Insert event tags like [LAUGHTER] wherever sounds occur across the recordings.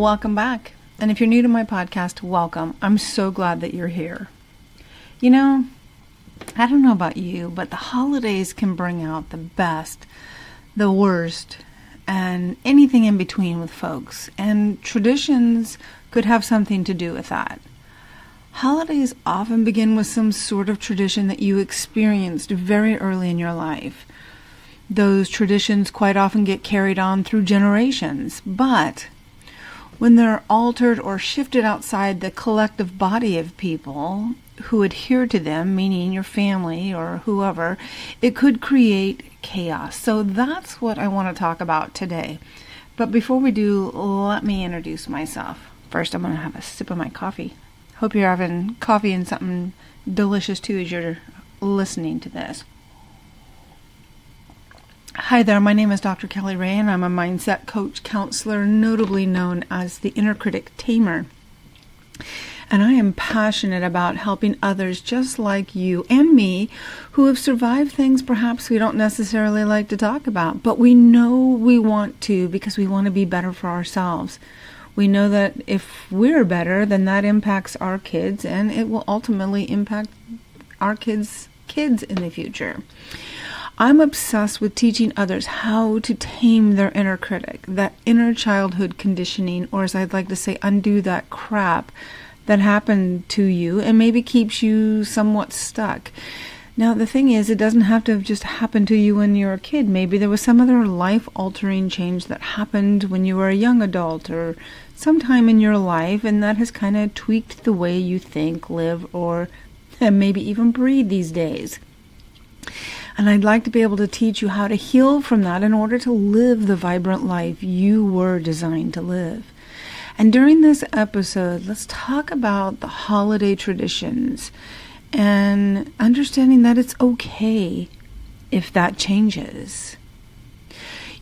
welcome back. And if you're new to my podcast, welcome. I'm so glad that you're here. You know, I don't know about you, but the holidays can bring out the best, the worst, and anything in between with folks. And traditions could have something to do with that. Holidays often begin with some sort of tradition that you experienced very early in your life. Those traditions quite often get carried on through generations, but when they're altered or shifted outside the collective body of people who adhere to them, meaning your family or whoever, it could create chaos. So that's what I want to talk about today. But before we do, let me introduce myself. First, I'm going to have a sip of my coffee. Hope you're having coffee and something delicious too as you're listening to this. Hi there, my name is Dr. Kelly Rae, and I'm a mindset coach counselor, notably known as the inner critic tamer. And I am passionate about helping others just like you and me who have survived things perhaps we don't necessarily like to talk about, but we know we want to because we want to be better for ourselves. We know that if we're better, then that impacts our kids and it will ultimately impact our kids' kids in the future. I'm obsessed with teaching others how to tame their inner critic, that inner childhood conditioning, or as I'd like to say, undo that crap that happened to you and maybe keeps you somewhat stuck. Now, the thing is, it doesn't have to have just happened to you when you were a kid. Maybe there was some other life altering change that happened when you were a young adult or sometime in your life, and that has kind of tweaked the way you think, live, or [LAUGHS] maybe even breathe these days. And I'd like to be able to teach you how to heal from that in order to live the vibrant life you were designed to live. And during this episode, let's talk about the holiday traditions and understanding that it's okay if that changes.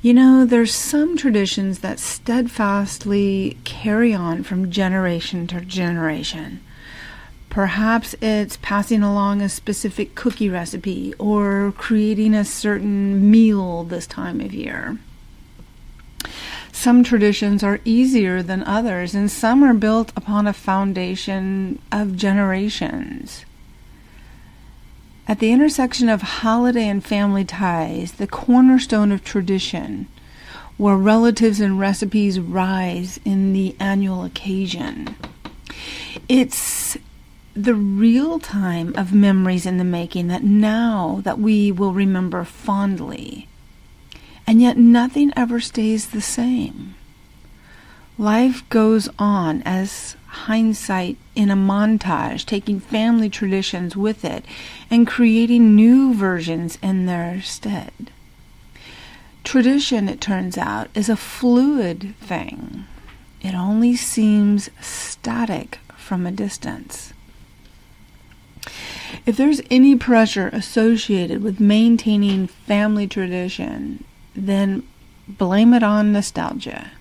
You know, there's some traditions that steadfastly carry on from generation to generation. Perhaps it's passing along a specific cookie recipe or creating a certain meal this time of year. Some traditions are easier than others, and some are built upon a foundation of generations. At the intersection of holiday and family ties, the cornerstone of tradition, where relatives and recipes rise in the annual occasion. It's the real time of memories in the making that now that we will remember fondly. And yet nothing ever stays the same. Life goes on as hindsight in a montage, taking family traditions with it and creating new versions in their stead. Tradition, it turns out, is a fluid thing. It only seems static from a distance. If there's any pressure associated with maintaining family tradition, then blame it on nostalgia.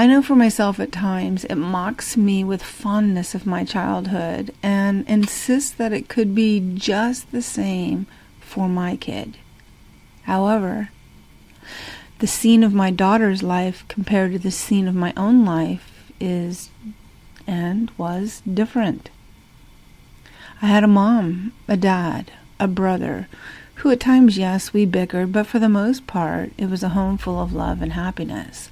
I know for myself at times it mocks me with fondness of my childhood and insists that it could be just the same for my kid. However, the scene of my daughter's life compared to the scene of my own life is and was different. I had a mom, a dad, a brother who at times, yes, we bickered, but for the most part, it was a home full of love and happiness.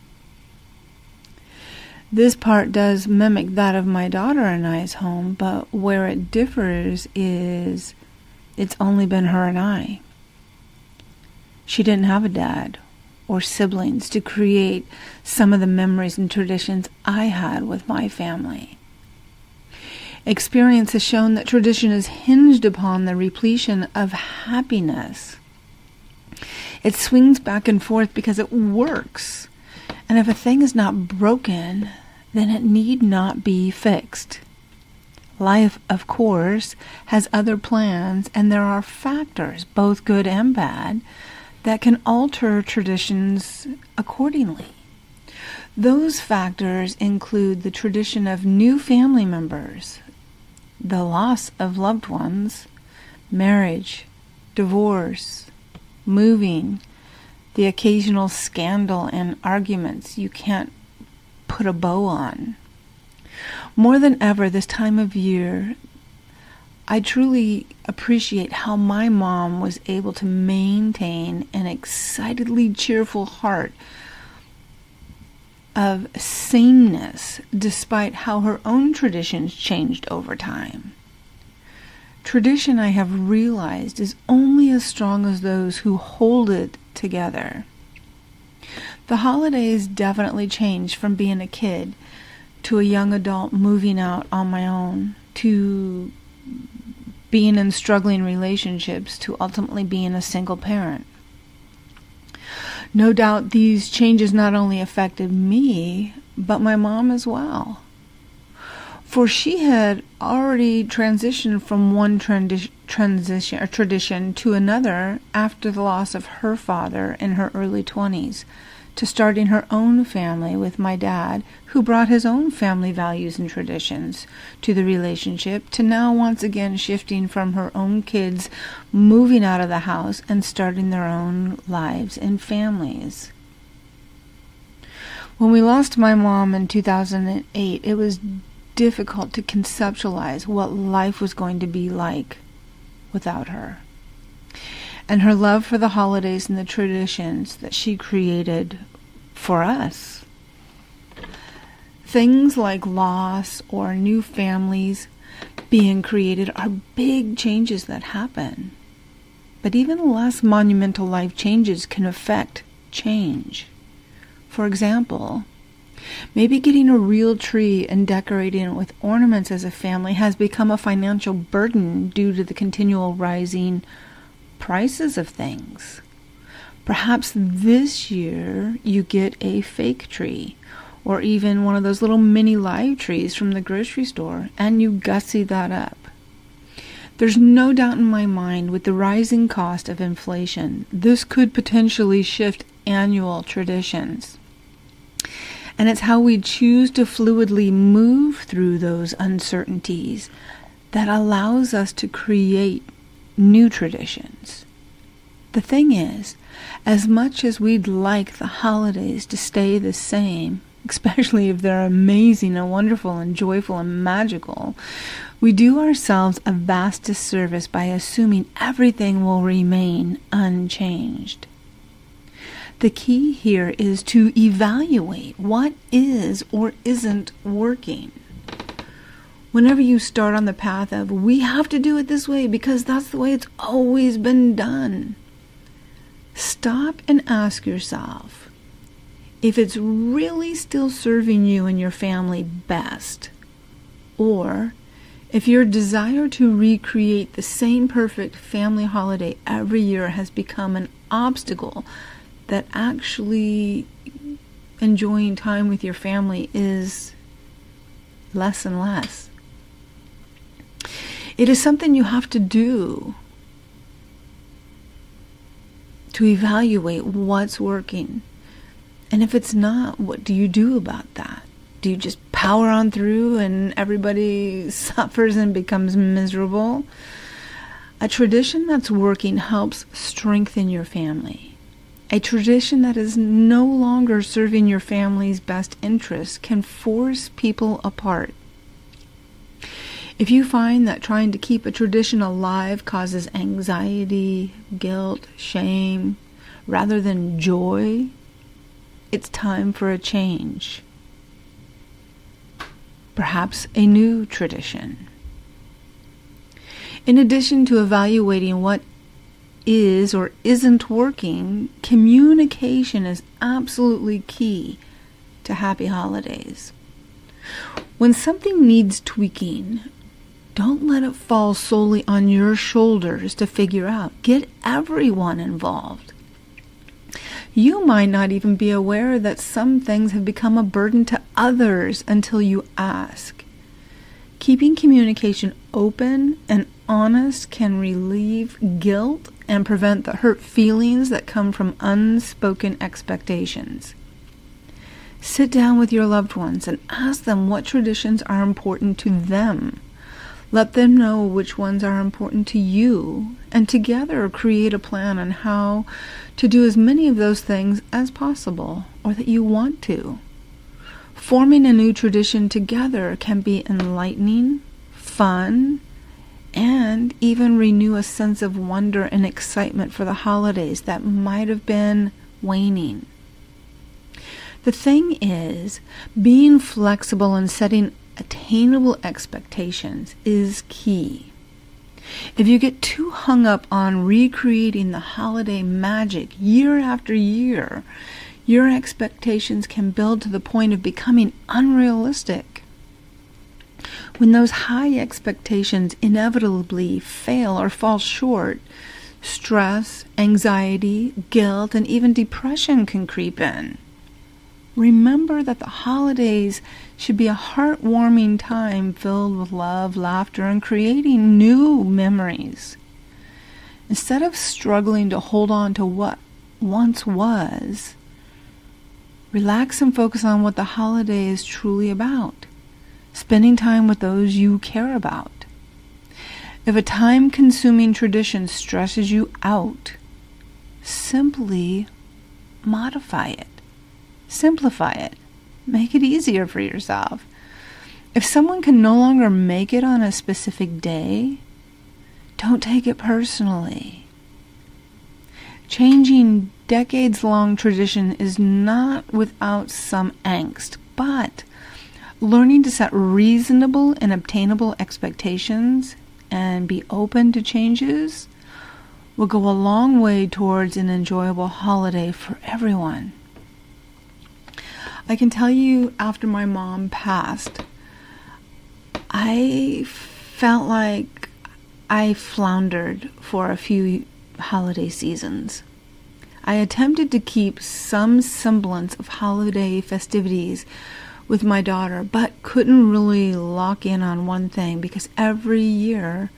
This part does mimic that of my daughter and I's home, but where it differs is it's only been her and I. She didn't have a dad or siblings to create some of the memories and traditions I had with my family. Experience has shown that tradition is hinged upon the repletion of happiness. It swings back and forth because it works. And if a thing is not broken, then it need not be fixed. Life, of course, has other plans, and there are factors, both good and bad, that can alter traditions accordingly. Those factors include the tradition of new family members, the loss of loved ones, marriage, divorce, moving, the occasional scandal and arguments you can't put a bow on. More than ever this time of year, I truly appreciate how my mom was able to maintain an excitedly cheerful heart of sameness despite how her own traditions changed over time. Tradition, I have realized, is only as strong as those who hold it together. The holidays definitely changed from being a kid to a young adult moving out on my own to being in struggling relationships to ultimately being a single parent. No doubt these changes not only affected me, but my mom as well. For she had already transitioned from one transition or tradition to another after the loss of her father in her early 20s to starting her own family with my dad, who brought his own family values and traditions to the relationship, to now once again shifting from her own kids moving out of the house and starting their own lives and families. When we lost my mom in 2008, it was difficult to conceptualize what life was going to be like without her and her love for the holidays and the traditions that she created for us. Things like loss or new families being created are big changes that happen. But even less monumental life changes can affect change. For example, maybe getting a real tree and decorating it with ornaments as a family has become a financial burden due to the continual rising prices of things. Perhaps this year you get a fake tree or even one of those little mini live trees from the grocery store and you gussy that up. There's no doubt in my mind with the rising cost of inflation, this could potentially shift annual traditions. And it's how we choose to fluidly move through those uncertainties that allows us to create new traditions. The thing is, as much as we'd like the holidays to stay the same, [LAUGHS] especially if they're amazing and wonderful and joyful and magical, we do ourselves a vast disservice by assuming everything will remain unchanged. The key here is to evaluate what is or isn't working whenever you start on the path of, we have to do it this way because that's the way it's always been done, stop and ask yourself if it's really still serving you and your family best, or if your desire to recreate the same perfect family holiday every year has become an obstacle that actually enjoying time with your family is less and less. It is something you have to do to evaluate what's working. And if it's not, what do you do about that? Do you just power on through and everybody [LAUGHS] suffers and becomes miserable? A tradition that's working helps strengthen your family. A tradition that is no longer serving your family's best interests can force people apart. If you find that trying to keep a tradition alive causes anxiety, guilt, shame, rather than joy, it's time for a change. Perhaps a new tradition. In addition to evaluating what is or isn't working, communication is absolutely key to happy holidays. When something needs tweaking, don't let it fall solely on your shoulders to figure out. Get everyone involved. You might not even be aware that some things have become a burden to others until you ask. Keeping communication open and honest can relieve guilt and prevent the hurt feelings that come from unspoken expectations. Sit down with your loved ones and ask them what traditions are important to them. Let them know which ones are important to you, and together create a plan on how to do as many of those things as possible, or that you want to. Forming a new tradition together can be enlightening, fun, and even renew a sense of wonder and excitement for the holidays that might have been waning. The thing is, being flexible and setting attainable expectations is key. If you get too hung up on recreating the holiday magic year after year, your expectations can build to the point of becoming unrealistic. When those high expectations inevitably fail or fall short, stress, anxiety, guilt, and even depression can creep in. Remember that the holidays should be a heartwarming time filled with love, laughter, and creating new memories. Instead of struggling to hold on to what once was, relax and focus on what the holiday is truly about spending time with those you care about. If a time consuming tradition stresses you out, simply modify it. Simplify it. Make it easier for yourself. If someone can no longer make it on a specific day, don't take it personally. Changing decades long tradition is not without some angst, but learning to set reasonable and obtainable expectations and be open to changes will go a long way towards an enjoyable holiday for everyone. I can tell you after my mom passed, I felt like I floundered for a few holiday seasons. I attempted to keep some semblance of holiday festivities with my daughter, but couldn't really lock in on one thing because every year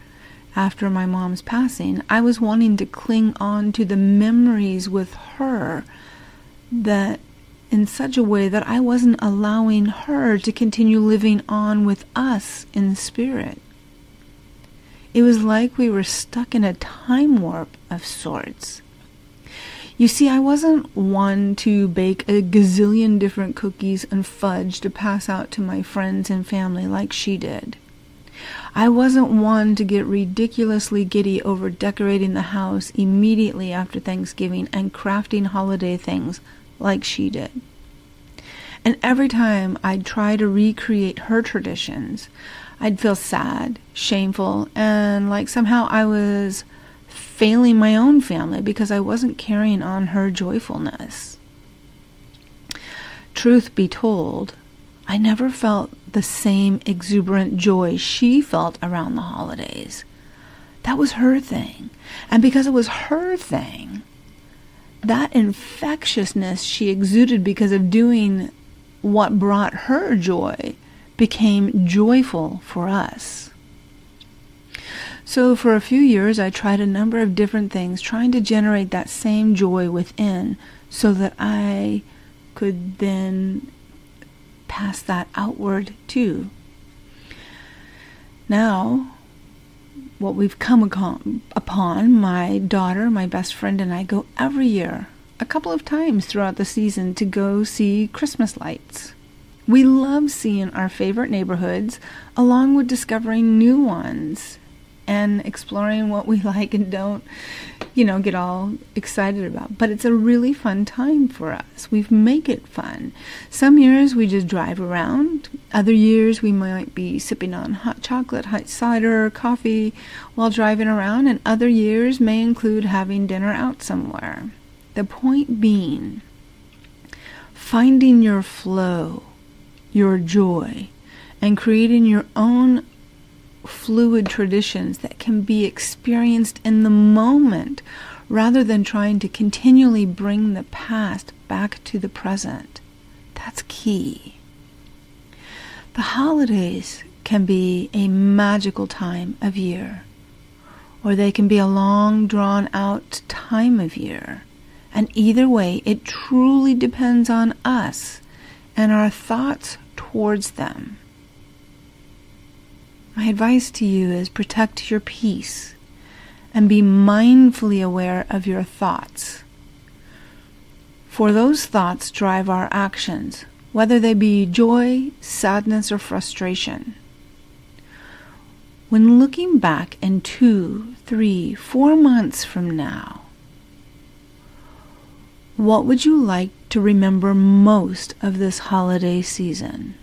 after my mom's passing, I was wanting to cling on to the memories with her that in such a way that I wasn't allowing her to continue living on with us in spirit. It was like we were stuck in a time warp of sorts. You see, I wasn't one to bake a gazillion different cookies and fudge to pass out to my friends and family like she did. I wasn't one to get ridiculously giddy over decorating the house immediately after Thanksgiving and crafting holiday things like she did. And every time I'd try to recreate her traditions, I'd feel sad, shameful, and like somehow I was failing my own family because I wasn't carrying on her joyfulness. Truth be told, I never felt the same exuberant joy she felt around the holidays. That was her thing. And because it was her thing, that infectiousness she exuded because of doing what brought her joy became joyful for us. So, for a few years, I tried a number of different things, trying to generate that same joy within so that I could then pass that outward too. Now, what we've come upon, my daughter, my best friend, and I go every year, a couple of times throughout the season, to go see Christmas lights. We love seeing our favorite neighborhoods along with discovering new ones and exploring what we [LAUGHS] like and don't, you know, get all excited about. But it's a really fun time for us. We make it fun. Some years we just drive around. Other years we might be sipping on hot chocolate, hot cider, coffee while driving around. And other years may include having dinner out somewhere. The point being, finding your flow, your joy, and creating your own fluid traditions that can be experienced in the moment rather than trying to continually bring the past back to the present. That's key. The holidays can be a magical time of year, or they can be a long drawn out time of year. And either way, it truly depends on us and our thoughts towards them. My advice to you is protect your peace and be mindfully aware of your thoughts. For those thoughts drive our actions, whether they be joy, sadness, or frustration. When looking back in two, three, four months from now, what would you like to remember most of this holiday season?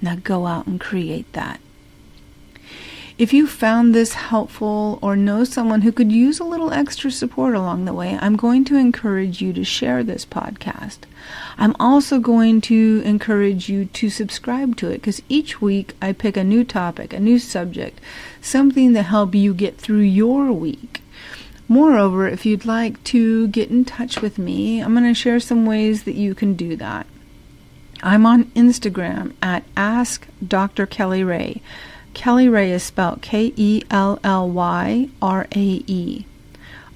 Now go out and create that. If you found this helpful or know someone who could use a little extra support along the way, I'm going to encourage you to share this podcast. I'm also going to encourage you to subscribe to it because each week I pick a new topic, a new subject, something to help you get through your week. Moreover, if you'd like to get in touch with me, I'm going to share some ways that you can do that. I'm on Instagram at Ask Dr. Kelly Rae. Kelly Rae is spelled K E L L Y R A E.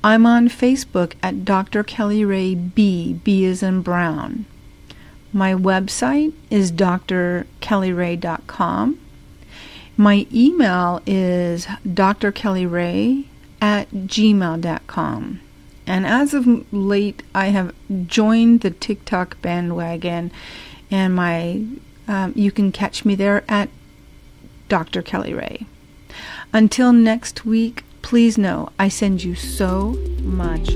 I'm on Facebook at Dr. Kelly Rae B. B is in Brown. My website is drkellyrae.com. My email is drkellyrae at gmail.com. And as of late, I have joined the TikTok bandwagon, and my um, you can catch me there at Dr. Kelly Rae. Until next week, please know I send you so much